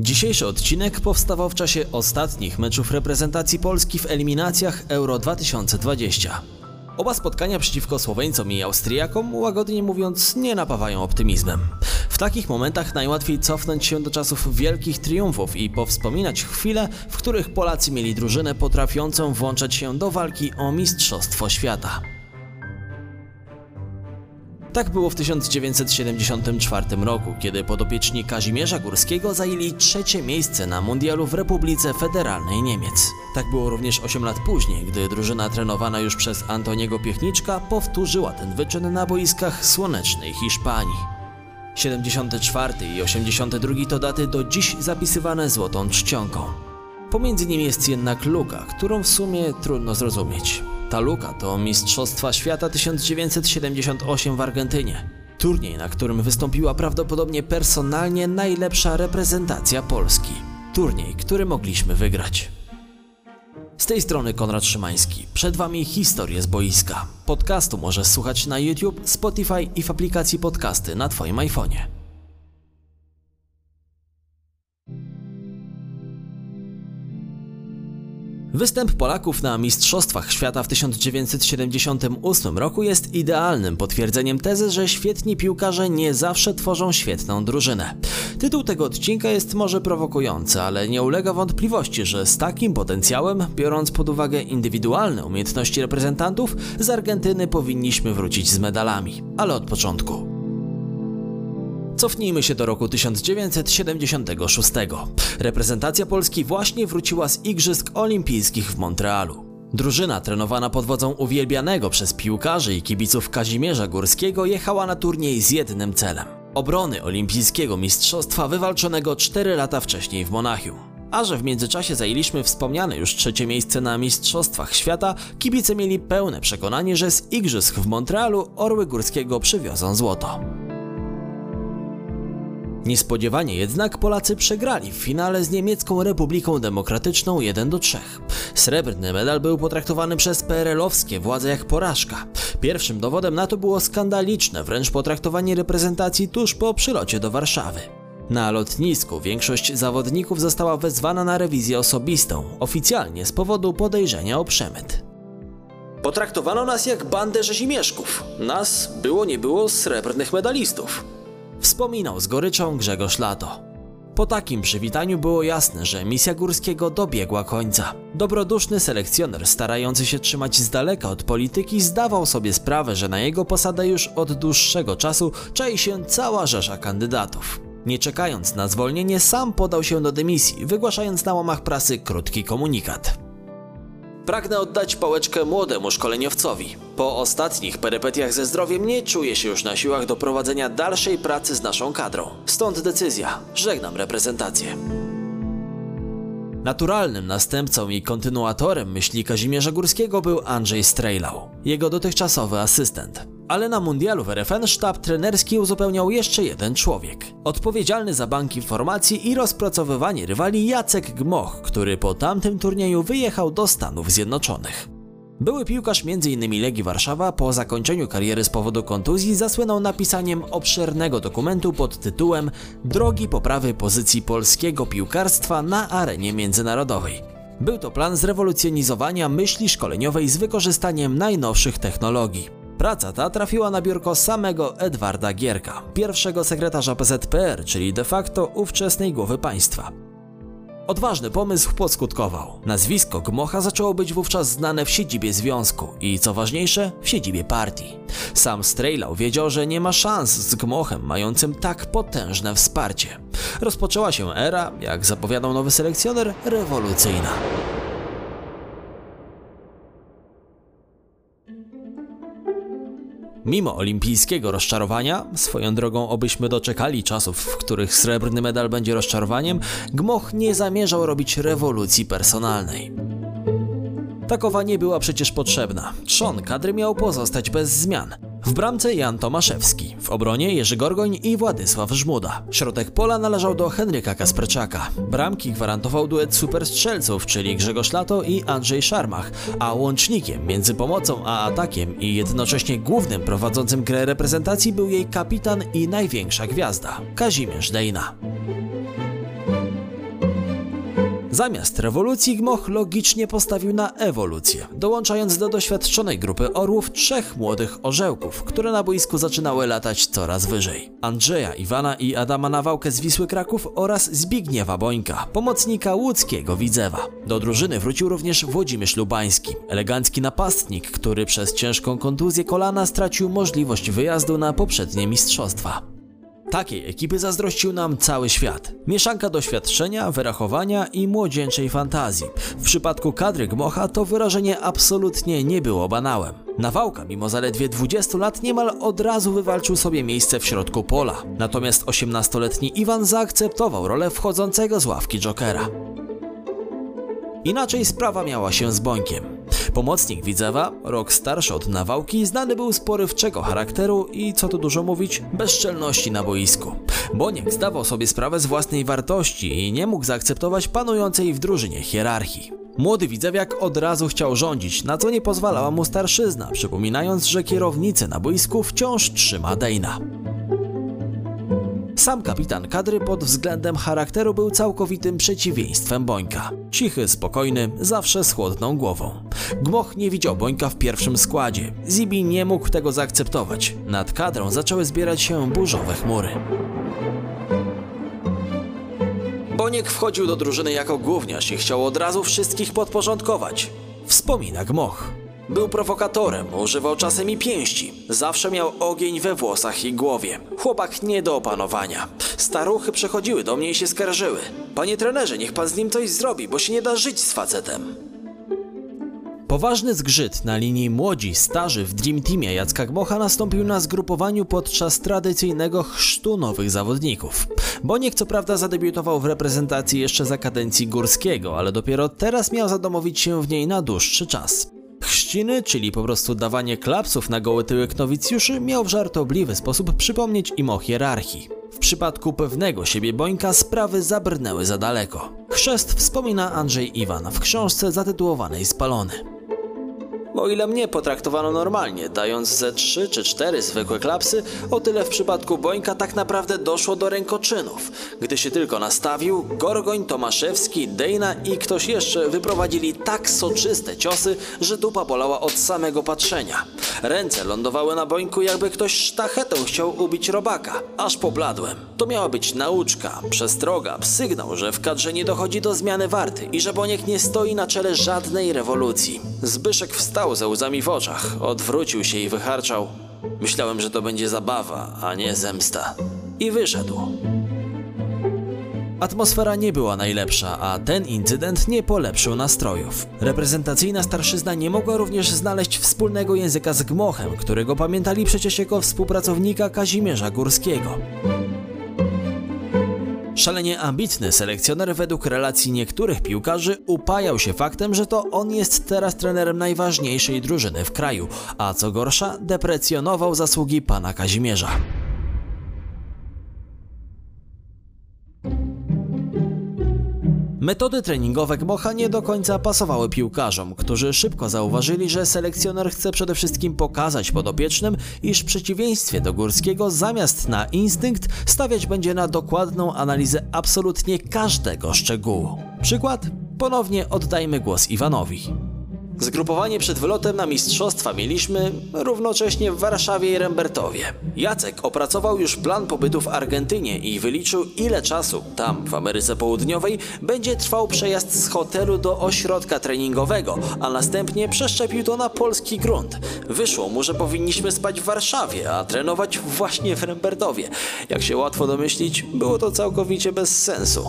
Dzisiejszy odcinek powstawał w czasie ostatnich meczów reprezentacji Polski w eliminacjach Euro 2020. Oba spotkania przeciwko Słoweńcom i Austriakom, łagodnie mówiąc, nie napawają optymizmem. W takich momentach najłatwiej cofnąć się do czasów wielkich triumfów i powspominać chwile, w których Polacy mieli drużynę potrafiącą włączać się do walki o Mistrzostwo Świata. Tak było w 1974 roku, kiedy podopieczni Kazimierza Górskiego zajęli trzecie miejsce na mundialu w Republice Federalnej Niemiec. Tak było również 8 lat później, gdy drużyna trenowana już przez Antoniego Piechniczka powtórzyła ten wyczyn na boiskach słonecznej Hiszpanii. 74 i 82 to daty do dziś zapisywane złotą czcionką. Pomiędzy nimi jest jednak luka, którą w sumie trudno zrozumieć. Ta luka to Mistrzostwa Świata 1978 w Argentynie. Turniej, na którym wystąpiła prawdopodobnie personalnie najlepsza reprezentacja Polski. Turniej, który mogliśmy wygrać. Z tej strony Konrad Szymański. Przed Wami historię z boiska. Podcastu możesz słuchać na YouTube, Spotify i w aplikacji podcasty na Twoim iPhone'ie. Występ Polaków na Mistrzostwach Świata w 1978 roku jest idealnym potwierdzeniem tezy, że świetni piłkarze nie zawsze tworzą świetną drużynę. Tytuł tego odcinka jest może prowokujący, ale nie ulega wątpliwości, że z takim potencjałem, biorąc pod uwagę indywidualne umiejętności reprezentantów, z Argentyny powinniśmy wrócić z medalami. Ale od początku. Cofnijmy się do roku 1976. Reprezentacja Polski właśnie wróciła z Igrzysk Olimpijskich w Montrealu. Drużyna trenowana pod wodzą uwielbianego przez piłkarzy i kibiców Kazimierza Górskiego jechała na turniej z jednym celem obrony olimpijskiego mistrzostwa wywalczonego 4 lata wcześniej w Monachium. A że w międzyczasie zajęliśmy wspomniane już trzecie miejsce na Mistrzostwach Świata, kibice mieli pełne przekonanie, że z Igrzysk w Montrealu Orły Górskiego przywiozą złoto. Niespodziewanie jednak Polacy przegrali w finale z Niemiecką Republiką Demokratyczną 1 do 3. Srebrny medal był potraktowany przez PRL-owskie władze jak porażka. Pierwszym dowodem na to było skandaliczne wręcz potraktowanie reprezentacji tuż po przylocie do Warszawy. Na lotnisku większość zawodników została wezwana na rewizję osobistą, oficjalnie z powodu podejrzenia o przemyt. Potraktowano nas jak bandę rzezimieszków. Nas było nie było srebrnych medalistów. Wspominał z goryczą Grzegorz Lato. Po takim przywitaniu było jasne, że misja Górskiego dobiegła końca. Dobroduszny selekcjoner, starający się trzymać z daleka od polityki, zdawał sobie sprawę, że na jego posadę już od dłuższego czasu czai się cała rzesza kandydatów. Nie czekając na zwolnienie, sam podał się do dymisji, wygłaszając na łamach prasy krótki komunikat. Pragnę oddać pałeczkę młodemu szkoleniowcowi. Po ostatnich perypetiach ze zdrowiem nie czuję się już na siłach do prowadzenia dalszej pracy z naszą kadrą. Stąd decyzja. Żegnam reprezentację. Naturalnym następcą i kontynuatorem myśli Kazimierza Górskiego był Andrzej Strejlał, jego dotychczasowy asystent. Ale na mundialu w RFN sztab trenerski uzupełniał jeszcze jeden człowiek. Odpowiedzialny za banki informacji i rozpracowywanie rywali Jacek Gmoch, który po tamtym turnieju wyjechał do Stanów Zjednoczonych. Były piłkarz m.in. Legii Warszawa po zakończeniu kariery z powodu kontuzji zasłynął napisaniem obszernego dokumentu pod tytułem Drogi poprawy pozycji polskiego piłkarstwa na arenie międzynarodowej. Był to plan zrewolucjonizowania myśli szkoleniowej z wykorzystaniem najnowszych technologii. Praca ta trafiła na biurko samego Edwarda Gierka, pierwszego sekretarza PZPR, czyli de facto ówczesnej głowy państwa. Odważny pomysł poskutkował. Nazwisko Gmocha zaczęło być wówczas znane w siedzibie związku i co ważniejsze, w siedzibie partii. Sam Strejlał wiedział, że nie ma szans z Gmochem mającym tak potężne wsparcie. Rozpoczęła się era, jak zapowiadał nowy selekcjoner, rewolucyjna. Mimo olimpijskiego rozczarowania, swoją drogą obyśmy doczekali czasów, w których srebrny medal będzie rozczarowaniem, Gmoch nie zamierzał robić rewolucji personalnej. Takowa nie była przecież potrzebna. Trzon kadry miał pozostać bez zmian. W bramce Jan Tomaszewski, w obronie Jerzy Gorgoń i Władysław Żmuda. Środek pola należał do Henryka Kaspreczaka. Bramki gwarantował duet superstrzelców, czyli Grzegorz Lato i Andrzej Szarmach, a łącznikiem między pomocą a atakiem i jednocześnie głównym prowadzącym grę reprezentacji był jej kapitan i największa gwiazda, Kazimierz Dejna. Zamiast rewolucji Gmoch logicznie postawił na ewolucję, dołączając do doświadczonej grupy orłów trzech młodych orzełków, które na boisku zaczynały latać coraz wyżej. Andrzeja, Iwana i Adama Nawałkę z Wisły Kraków oraz Zbigniewa Bońka, pomocnika łódzkiego Widzewa. Do drużyny wrócił również Włodzimierz Lubański, elegancki napastnik, który przez ciężką kontuzję kolana stracił możliwość wyjazdu na poprzednie mistrzostwa. Takiej ekipy zazdrościł nam cały świat. Mieszanka doświadczenia, wyrachowania i młodzieńczej fantazji. W przypadku kadry Gmocha to wyrażenie absolutnie nie było banałem. Nawałka, mimo zaledwie 20 lat, niemal od razu wywalczył sobie miejsce w środku pola. Natomiast 18-letni Iwan zaakceptował rolę wchodzącego z ławki Jokera. Inaczej sprawa miała się z Bońkiem. Pomocnik Widzewa, rok starszy od Nawałki, znany był z porywczego charakteru i, co tu dużo mówić, bezczelności na boisku. Boniek zdawał sobie sprawę z własnej wartości i nie mógł zaakceptować panującej w drużynie hierarchii. Młody widzewiak od razu chciał rządzić, na co nie pozwalała mu starszyzna, przypominając, że kierownicę na boisku wciąż trzyma Dejna. Sam kapitan kadry pod względem charakteru był całkowitym przeciwieństwem Bońka. Cichy, spokojny, zawsze z chłodną głową. Gmoch nie widział Bońka w pierwszym składzie. Zibi nie mógł tego zaakceptować. Nad kadrą zaczęły zbierać się burzowe chmury. Boniek wchodził do drużyny jako gówniarz i chciał od razu wszystkich podporządkować. Wspomina Gmoch. Był prowokatorem, używał czasem i pięści. Zawsze miał ogień we włosach i głowie. Chłopak nie do opanowania. Staruchy przychodziły do mnie i się skarżyły. Panie trenerze, niech pan z nim coś zrobi, bo się nie da żyć z facetem. Poważny zgrzyt na linii młodzi starzy w Dream Teamie Jacka Gmocha nastąpił na zgrupowaniu podczas tradycyjnego chrztu nowych zawodników. Boniek co prawda zadebiutował w reprezentacji jeszcze za kadencji Górskiego, ale dopiero teraz miał zadomowić się w niej na dłuższy czas. Czyli po prostu dawanie klapsów na goły tyłek nowicjuszy, miał w żartobliwy sposób przypomnieć im o hierarchii. W przypadku pewnego siebie Bońka sprawy zabrnęły za daleko. Chrzest wspomina Andrzej Iwan w książce zatytułowanej Spalony. O ile mnie potraktowano normalnie, dając ze trzy czy cztery zwykłe klapsy, o tyle w przypadku Bońka tak naprawdę doszło do rękoczynów. Gdy się tylko nastawił, Gorgoń, Tomaszewski, Dejna i ktoś jeszcze wyprowadzili tak soczyste ciosy, że dupa bolała od samego patrzenia. Ręce lądowały na Bońku jakby ktoś sztachetą chciał ubić robaka. Aż pobladłem. To miała być nauczka, przestroga, sygnał, że w kadrze nie dochodzi do zmiany warty i że Boniek nie stoi na czele żadnej rewolucji. Zbyszek wstał ze łzami w oczach, odwrócił się i wycharczał. Myślałem, że to będzie zabawa, a nie zemsta. I wyszedł. Atmosfera nie była najlepsza, a ten incydent nie polepszył nastrojów. Reprezentacyjna starszyzna nie mogła również znaleźć wspólnego języka z Gmochem, którego pamiętali przecież jako współpracownika Kazimierza Górskiego. Szalenie ambitny selekcjoner według relacji niektórych piłkarzy upajał się faktem, że to on jest teraz trenerem najważniejszej drużyny w kraju, a co gorsza deprecjonował zasługi pana Kazimierza. Metody treningowe Gmocha nie do końca pasowały piłkarzom, którzy szybko zauważyli, że selekcjoner chce przede wszystkim pokazać podopiecznym, iż w przeciwieństwie do Górskiego zamiast na instynkt stawiać będzie na dokładną analizę absolutnie każdego szczegółu. Przykład? Ponownie oddajmy głos Iwanowi. Zgrupowanie przed wylotem na mistrzostwa mieliśmy równocześnie w Warszawie i Rembertowie. Jacek opracował już plan pobytu w Argentynie i wyliczył ile czasu tam, w Ameryce Południowej, będzie trwał przejazd z hotelu do ośrodka treningowego, a następnie przeszczepił to na polski grunt. Wyszło mu, że powinniśmy spać w Warszawie, a trenować właśnie w Rembertowie. Jak się łatwo domyślić, było to całkowicie bez sensu.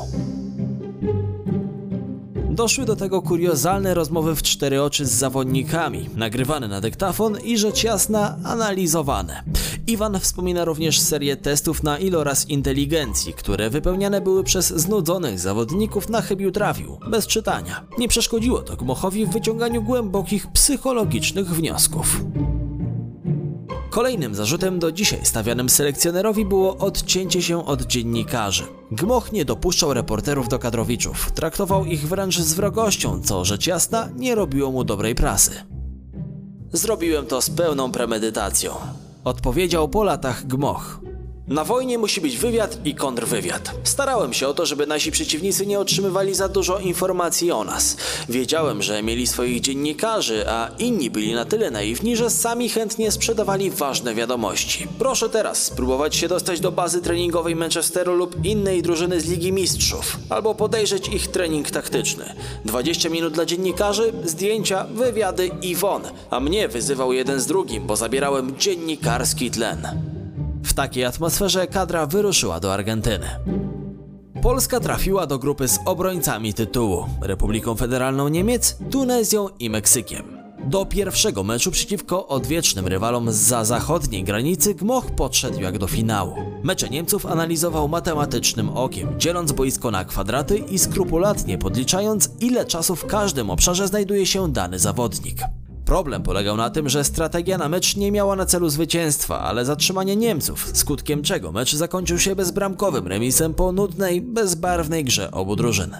Doszły do tego kuriozalne rozmowy w cztery oczy z zawodnikami, nagrywane na dyktafon i rzecz jasna analizowane. Iwan wspomina również serię testów na iloraz inteligencji, które wypełniane były przez znudzonych zawodników na chybił trafił, bez czytania. Nie przeszkodziło to Gmochowi w wyciąganiu głębokich psychologicznych wniosków. Kolejnym zarzutem do dzisiaj stawianym selekcjonerowi było odcięcie się od dziennikarzy. Gmoch nie dopuszczał reporterów do kadrowiczów, traktował ich wręcz z wrogością, co rzecz jasna nie robiło mu dobrej prasy. Zrobiłem to z pełną premedytacją, odpowiedział po latach Gmoch. Na wojnie musi być wywiad i kontrwywiad. Starałem się o to, żeby nasi przeciwnicy nie otrzymywali za dużo informacji o nas. Wiedziałem, że mieli swoich dziennikarzy, a inni byli na tyle naiwni, że sami chętnie sprzedawali ważne wiadomości. Proszę teraz spróbować się dostać do bazy treningowej Manchesteru lub innej drużyny z Ligi Mistrzów, albo podejrzeć ich trening taktyczny. 20 minut dla dziennikarzy, zdjęcia, wywiady i won, a mnie wyzywał jeden z drugim, bo zabierałem dziennikarski tlen. W takiej atmosferze kadra wyruszyła do Argentyny. Polska trafiła do grupy z obrońcami tytułu Republiką Federalną Niemiec, Tunezją i Meksykiem. Do pierwszego meczu przeciwko odwiecznym rywalom za zachodniej granicy Gmoch podszedł jak do finału. Mecze Niemców analizował matematycznym okiem, dzieląc boisko na kwadraty i skrupulatnie podliczając, ile czasu w każdym obszarze znajduje się dany zawodnik. Problem polegał na tym, że strategia na mecz nie miała na celu zwycięstwa, ale zatrzymanie Niemców, skutkiem czego mecz zakończył się bezbramkowym remisem po nudnej, bezbarwnej grze obu drużyn.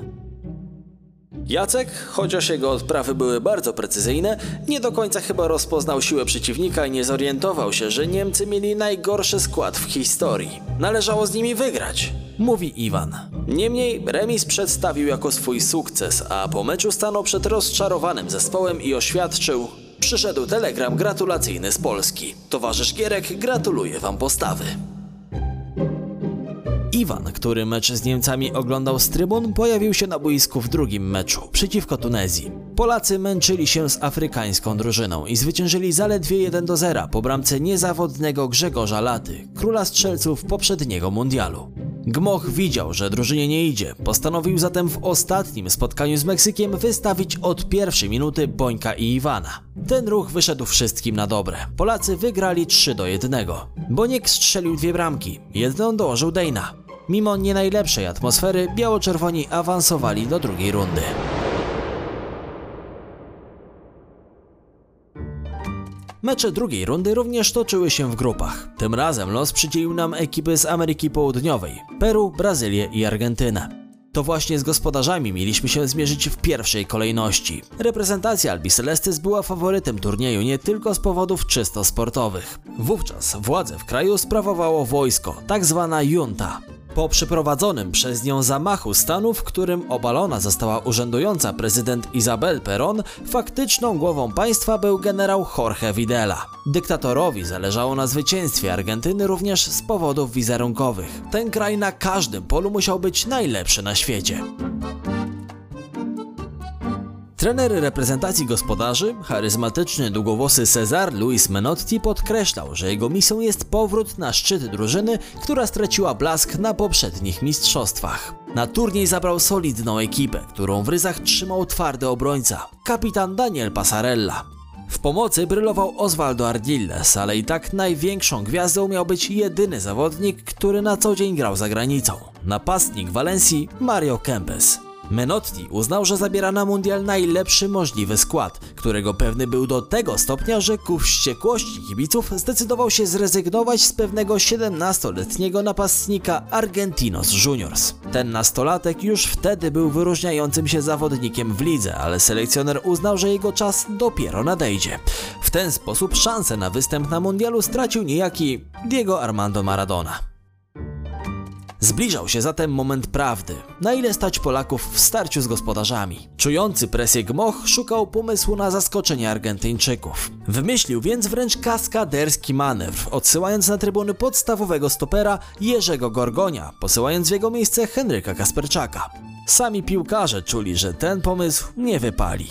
Jacek, chociaż jego odprawy były bardzo precyzyjne, nie do końca chyba rozpoznał siłę przeciwnika i nie zorientował się, że Niemcy mieli najgorszy skład w historii. Należało z nimi wygrać, mówi Iwan. Niemniej remis przedstawił jako swój sukces, a po meczu stanął przed rozczarowanym zespołem i oświadczył Przyszedł telegram gratulacyjny z Polski. Towarzysz Gierek gratuluje wam postawy. Iwan, który mecz z Niemcami oglądał z trybun, pojawił się na boisku w drugim meczu przeciwko Tunezji. Polacy męczyli się z afrykańską drużyną i zwyciężyli zaledwie 1 do 0 po bramce niezawodnego Grzegorza Laty, króla strzelców poprzedniego mundialu. Gmoch widział, że drużynie nie idzie, postanowił zatem w ostatnim spotkaniu z Meksykiem wystawić od pierwszej minuty Bońka i Iwana. Ten ruch wyszedł wszystkim na dobre. Polacy wygrali 3 do 1. Boniek strzelił dwie bramki, jedną dołożył Dejna. Mimo nie najlepszej atmosfery, biało-czerwoni awansowali do drugiej rundy. Mecze drugiej rundy również toczyły się w grupach. Tym razem los przydzielił nam ekipy z Ameryki Południowej Peru, Brazylię i Argentynę. To właśnie z gospodarzami mieliśmy się zmierzyć w pierwszej kolejności. Reprezentacja Albicelestis była faworytem turnieju nie tylko z powodów czysto sportowych. Wówczas władzę w kraju sprawowało wojsko, tak zwana junta. Po przeprowadzonym przez nią zamachu stanu, w którym obalona została urzędująca prezydent Isabel Perón, faktyczną głową państwa był generał Jorge Videla. Dyktatorowi zależało na zwycięstwie Argentyny również z powodów wizerunkowych. Ten kraj na każdym polu musiał być najlepszy na świecie. Trener reprezentacji gospodarzy, charyzmatyczny długowłosy Cezar Luis Menotti podkreślał, że jego misją jest powrót na szczyt drużyny, która straciła blask na poprzednich mistrzostwach. Na turniej zabrał solidną ekipę, którą w ryzach trzymał twardy obrońca, kapitan Daniel Passarella. W pomocy brylował Osvaldo Ardilles, ale i tak największą gwiazdą miał być jedyny zawodnik, który na co dzień grał za granicą. Napastnik Walencji Mario Kempes. Menotti uznał, że zabiera na mundial najlepszy możliwy skład, którego pewny był do tego stopnia, że ku wściekłości kibiców zdecydował się zrezygnować z pewnego 17-letniego napastnika Argentinos Juniors. Ten nastolatek już wtedy był wyróżniającym się zawodnikiem w lidze, ale selekcjoner uznał, że jego czas dopiero nadejdzie. W ten sposób szansę na występ na mundialu stracił niejaki Diego Armando Maradona. Zbliżał się zatem moment prawdy, na ile stać Polaków w starciu z gospodarzami. Czujący presję Gmoch szukał pomysłu na zaskoczenie Argentyńczyków. Wymyślił więc wręcz kaskaderski manewr, odsyłając na trybuny podstawowego stopera Jerzego Gorgonia, posyłając w jego miejsce Henryka Kasperczaka. Sami piłkarze czuli, że ten pomysł nie wypali.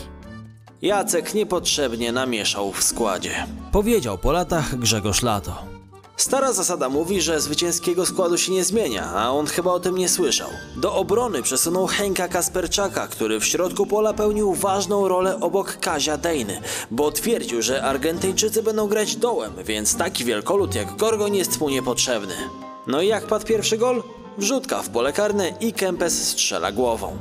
Jacek niepotrzebnie namieszał w składzie. Powiedział po latach Grzegorz Lato. Stara zasada mówi, że zwycięskiego składu się nie zmienia, a on chyba o tym nie słyszał. Do obrony przesunął Henka Kasperczaka, który w środku pola pełnił ważną rolę obok Kazia Dejny, bo twierdził, że Argentyńczycy będą grać dołem, więc taki wielkolud jak Gorgon jest mu niepotrzebny. No i jak padł pierwszy gol? Wrzutka w pole karne i Kempes strzela głową.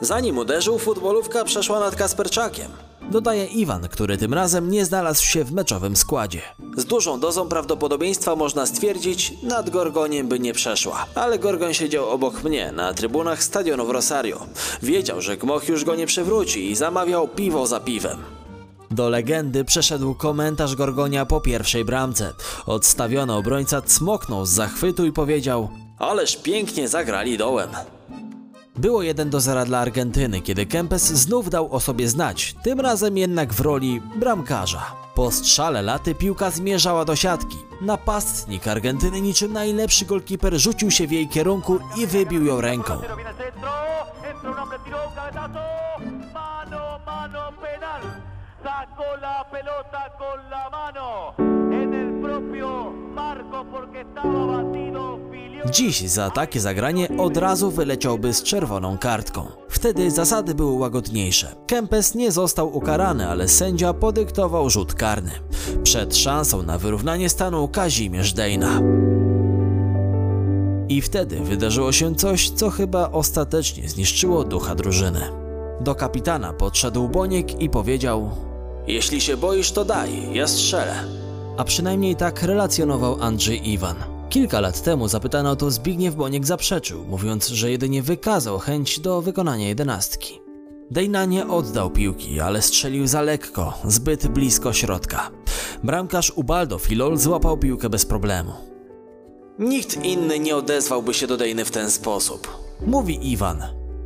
Zanim uderzył, futbolówka przeszła nad Kasperczakiem. Dodaje Iwan, który tym razem nie znalazł się w meczowym składzie. Z dużą dozą prawdopodobieństwa można stwierdzić, nad Gorgoniem by nie przeszła. Ale Gorgon siedział obok mnie, na trybunach stadionu w Rosario. Wiedział, że Gmoch już go nie przewróci i zamawiał piwo za piwem. Do legendy przeszedł komentarz Gorgonia po pierwszej bramce. Odstawiony obrońca cmoknął z zachwytu i powiedział Ależ pięknie zagrali dołem. Było 1 do 0 dla Argentyny, kiedy Kempes znów dał o sobie znać, tym razem jednak w roli bramkarza. Po strzale laty piłka zmierzała do siatki. Napastnik Argentyny niczym najlepszy golkiper rzucił się w jej kierunku i wybił ją ręką. Marco porque estaba batido. Dziś za takie zagranie od razu wyleciałby z czerwoną kartką. Wtedy zasady były łagodniejsze. Kempes nie został ukarany, ale sędzia podyktował rzut karny. Przed szansą na wyrównanie stanął Kazimierz Dejna. I wtedy wydarzyło się coś, co chyba ostatecznie zniszczyło ducha drużyny. Do kapitana podszedł Boniek i powiedział: Jeśli się boisz, to daj, ja strzelę. A przynajmniej tak relacjonował Andrzej Iwan. Kilka lat temu zapytano o to Zbigniew Boniek zaprzeczył, mówiąc, że jedynie wykazał chęć do wykonania jedenastki. Dejna nie oddał piłki, ale strzelił za lekko, zbyt blisko środka. Bramkarz Ubaldo Filol złapał piłkę bez problemu. Nikt inny nie odezwałby się do Dejny w ten sposób. Mówi Iwan.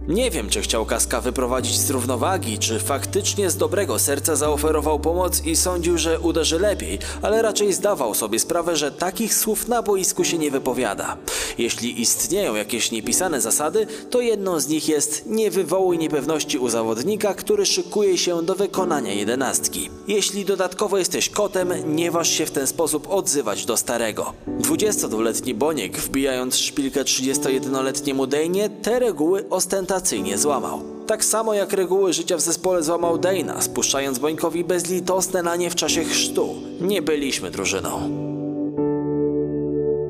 Nie wiem, czy chciał Kaska wyprowadzić z równowagi, czy faktycznie z dobrego serca zaoferował pomoc i sądził, że uderzy lepiej, ale raczej zdawał sobie sprawę, że takich słów na boisku się nie wypowiada. Jeśli istnieją jakieś niepisane zasady, to jedną z nich jest nie wywołuj niepewności u zawodnika, który szykuje się do wykonania jedenastki. Jeśli dodatkowo jesteś kotem, nie waż się w ten sposób odzywać do starego. 22-letni Boniek, wbijając szpilkę 31-letniemu Dejnie, te reguły ostentacyjnie złamał. Tak samo jak reguły życia w zespole złamał Dejna, spuszczając Bońkowi bezlitosne na nie w czasie chrztu. Nie byliśmy drużyną.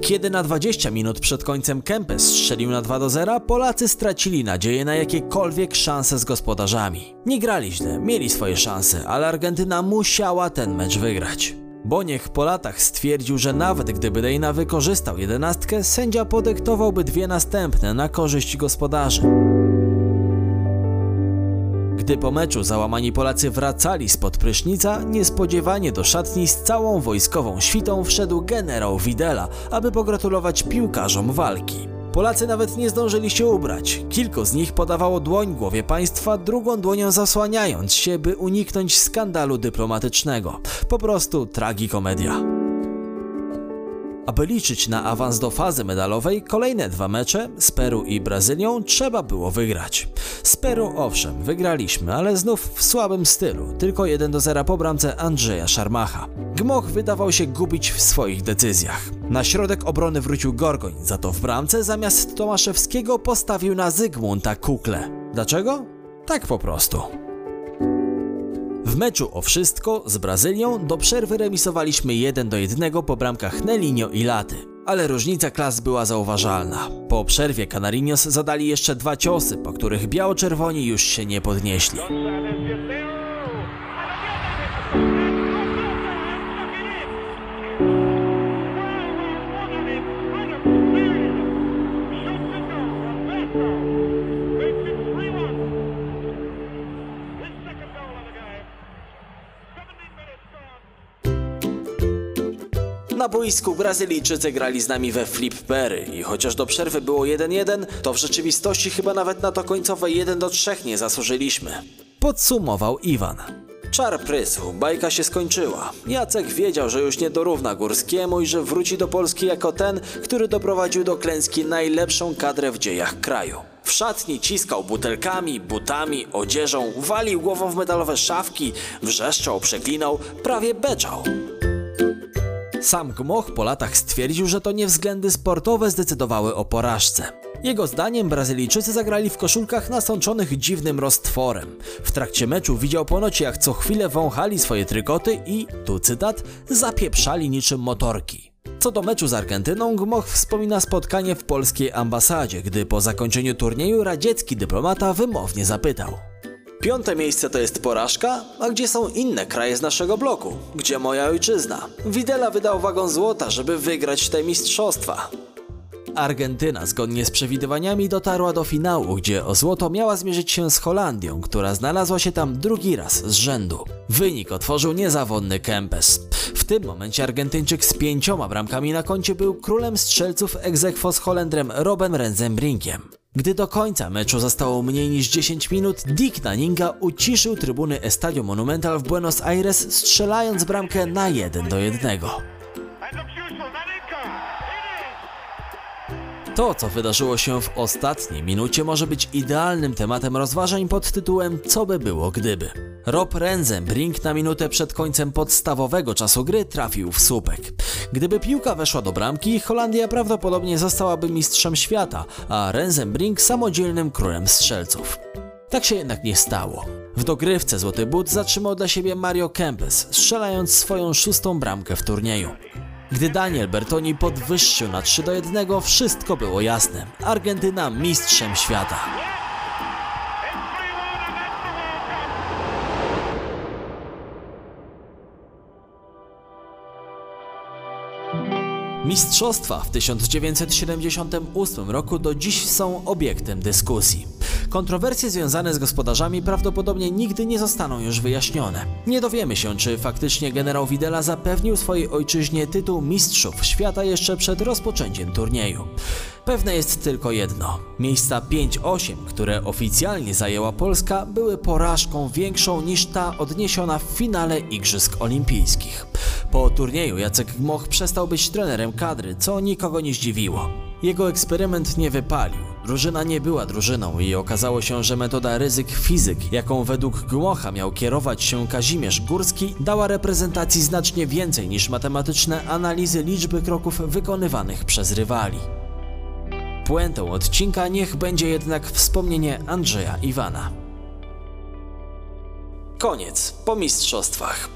Kiedy na 20 minut przed końcem Kempes strzelił na 2 do 0, Polacy stracili nadzieję na jakiekolwiek szanse z gospodarzami. Nie grali źle, mieli swoje szanse, ale Argentyna musiała ten mecz wygrać. Boniek po latach stwierdził, że nawet gdyby Dejna wykorzystał jedenastkę, sędzia podyktowałby dwie następne na korzyść gospodarzy. Gdy po meczu załamani Polacy wracali spod prysznica, niespodziewanie do szatni z całą wojskową świtą wszedł generał Widela, aby pogratulować piłkarzom walki. Polacy nawet nie zdążyli się ubrać. Kilku z nich podawało dłoń głowie państwa, drugą dłonią zasłaniając się, by uniknąć skandalu dyplomatycznego. Po prostu tragikomedia. Aby liczyć na awans do fazy medalowej, kolejne dwa mecze z Peru i Brazylią trzeba było wygrać. Z Peru owszem, wygraliśmy, ale znów w słabym stylu, tylko 1 do 0 po bramce Andrzeja Szarmacha. Gmoch wydawał się gubić w swoich decyzjach. Na środek obrony wrócił Gorgoń, za to w bramce zamiast Tomaszewskiego postawił na Zygmunta Kukle. Dlaczego? Tak po prostu. W meczu o wszystko z Brazylią do przerwy remisowaliśmy 1 do 1 po bramkach Nelinho i Laty. Ale różnica klas była zauważalna. Po przerwie Canarinos zadali jeszcze dwa ciosy, po których biało-czerwoni już się nie podnieśli. Boisku Brazylijczycy grali z nami we flip-pery i chociaż do przerwy było 1-1, to w rzeczywistości chyba nawet na to końcowe 1 do 3 nie zasłużyliśmy. Podsumował Iwan. Czar prysł, bajka się skończyła. Jacek wiedział, że już nie dorówna Górskiemu i że wróci do Polski jako ten, który doprowadził do klęski najlepszą kadrę w dziejach kraju. W szatni ciskał butelkami, butami, odzieżą, walił głową w metalowe szafki, wrzeszczał, przeklinał, prawie beczał. Sam Gmoch po latach stwierdził, że to nie względy sportowe zdecydowały o porażce. Jego zdaniem Brazylijczycy zagrali w koszulkach nasączonych dziwnym roztworem. W trakcie meczu widział ponoć jak co chwilę wąchali swoje trykoty i, tu cytat, zapieprzali niczym motorki. Co do meczu z Argentyną, Gmoch wspomina spotkanie w polskiej ambasadzie, gdy po zakończeniu turnieju radziecki dyplomata wymownie zapytał. Piąte miejsce to jest porażka? A gdzie są inne kraje z naszego bloku? Gdzie moja ojczyzna? Widela wydał wagon złota, żeby wygrać te mistrzostwa. Argentyna zgodnie z przewidywaniami dotarła do finału, gdzie o złoto miała zmierzyć się z Holandią, która znalazła się tam drugi raz z rzędu. Wynik otworzył niezawodny Kempes. W tym momencie Argentyńczyk z pięcioma bramkami na koncie był królem strzelców egzekwo z Holendrem Robem Renzenbrinkiem. Gdy do końca meczu zostało mniej niż 10 minut, Dick Naninga uciszył trybuny Estadio Monumental w Buenos Aires, strzelając bramkę na 1 do 1. To, co wydarzyło się w ostatniej minucie, może być idealnym tematem rozważań pod tytułem Co by było gdyby. Rob Renzenbrink na minutę przed końcem podstawowego czasu gry trafił w słupek. Gdyby piłka weszła do bramki, Holandia prawdopodobnie zostałaby mistrzem świata, a Renzenbrink samodzielnym królem strzelców. Tak się jednak nie stało. W dogrywce Złoty But zatrzymał dla siebie Mario Kempes, strzelając swoją szóstą bramkę w turnieju. Gdy Daniel Bertoni podwyższył na 3 do 1, wszystko było jasne. Argentyna mistrzem świata. Mistrzostwa w 1978 roku do dziś są obiektem dyskusji. Kontrowersje związane z gospodarzami prawdopodobnie nigdy nie zostaną już wyjaśnione. Nie dowiemy się, czy faktycznie generał Videla zapewnił swojej ojczyźnie tytuł mistrzów świata jeszcze przed rozpoczęciem turnieju. Pewne jest tylko jedno. Miejsca 5-8, które oficjalnie zajęła Polska, były porażką większą niż ta odniesiona w finale Igrzysk Olimpijskich. Po turnieju Jacek Gmoch przestał być trenerem kadry, co nikogo nie zdziwiło. Jego eksperyment nie wypalił. Drużyna nie była drużyną i okazało się, że metoda ryzyk fizyk, jaką według Gmocha miał kierować się Kazimierz Górski, dała reprezentacji znacznie więcej niż matematyczne analizy liczby kroków wykonywanych przez rywali. Puentą odcinka niech będzie jednak wspomnienie Andrzeja Iwana. Koniec, po mistrzostwach.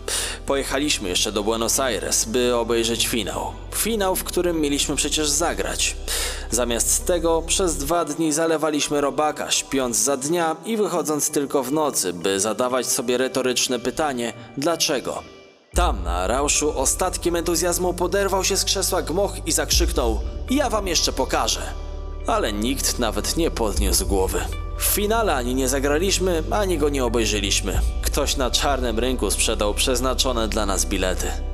Pojechaliśmy jeszcze do Buenos Aires, by obejrzeć finał. Finał, w którym mieliśmy przecież zagrać. Zamiast tego przez dwa dni zalewaliśmy robaka, śpiąc za dnia i wychodząc tylko w nocy, by zadawać sobie retoryczne pytanie: dlaczego? Tam na rauszu ostatkiem entuzjazmu poderwał się z krzesła gmoch i zakrzyknął: Ja wam jeszcze pokażę. Ale nikt nawet nie podniósł głowy. W finale ani nie zagraliśmy, ani go nie obejrzeliśmy. Ktoś na czarnym rynku sprzedał przeznaczone dla nas bilety.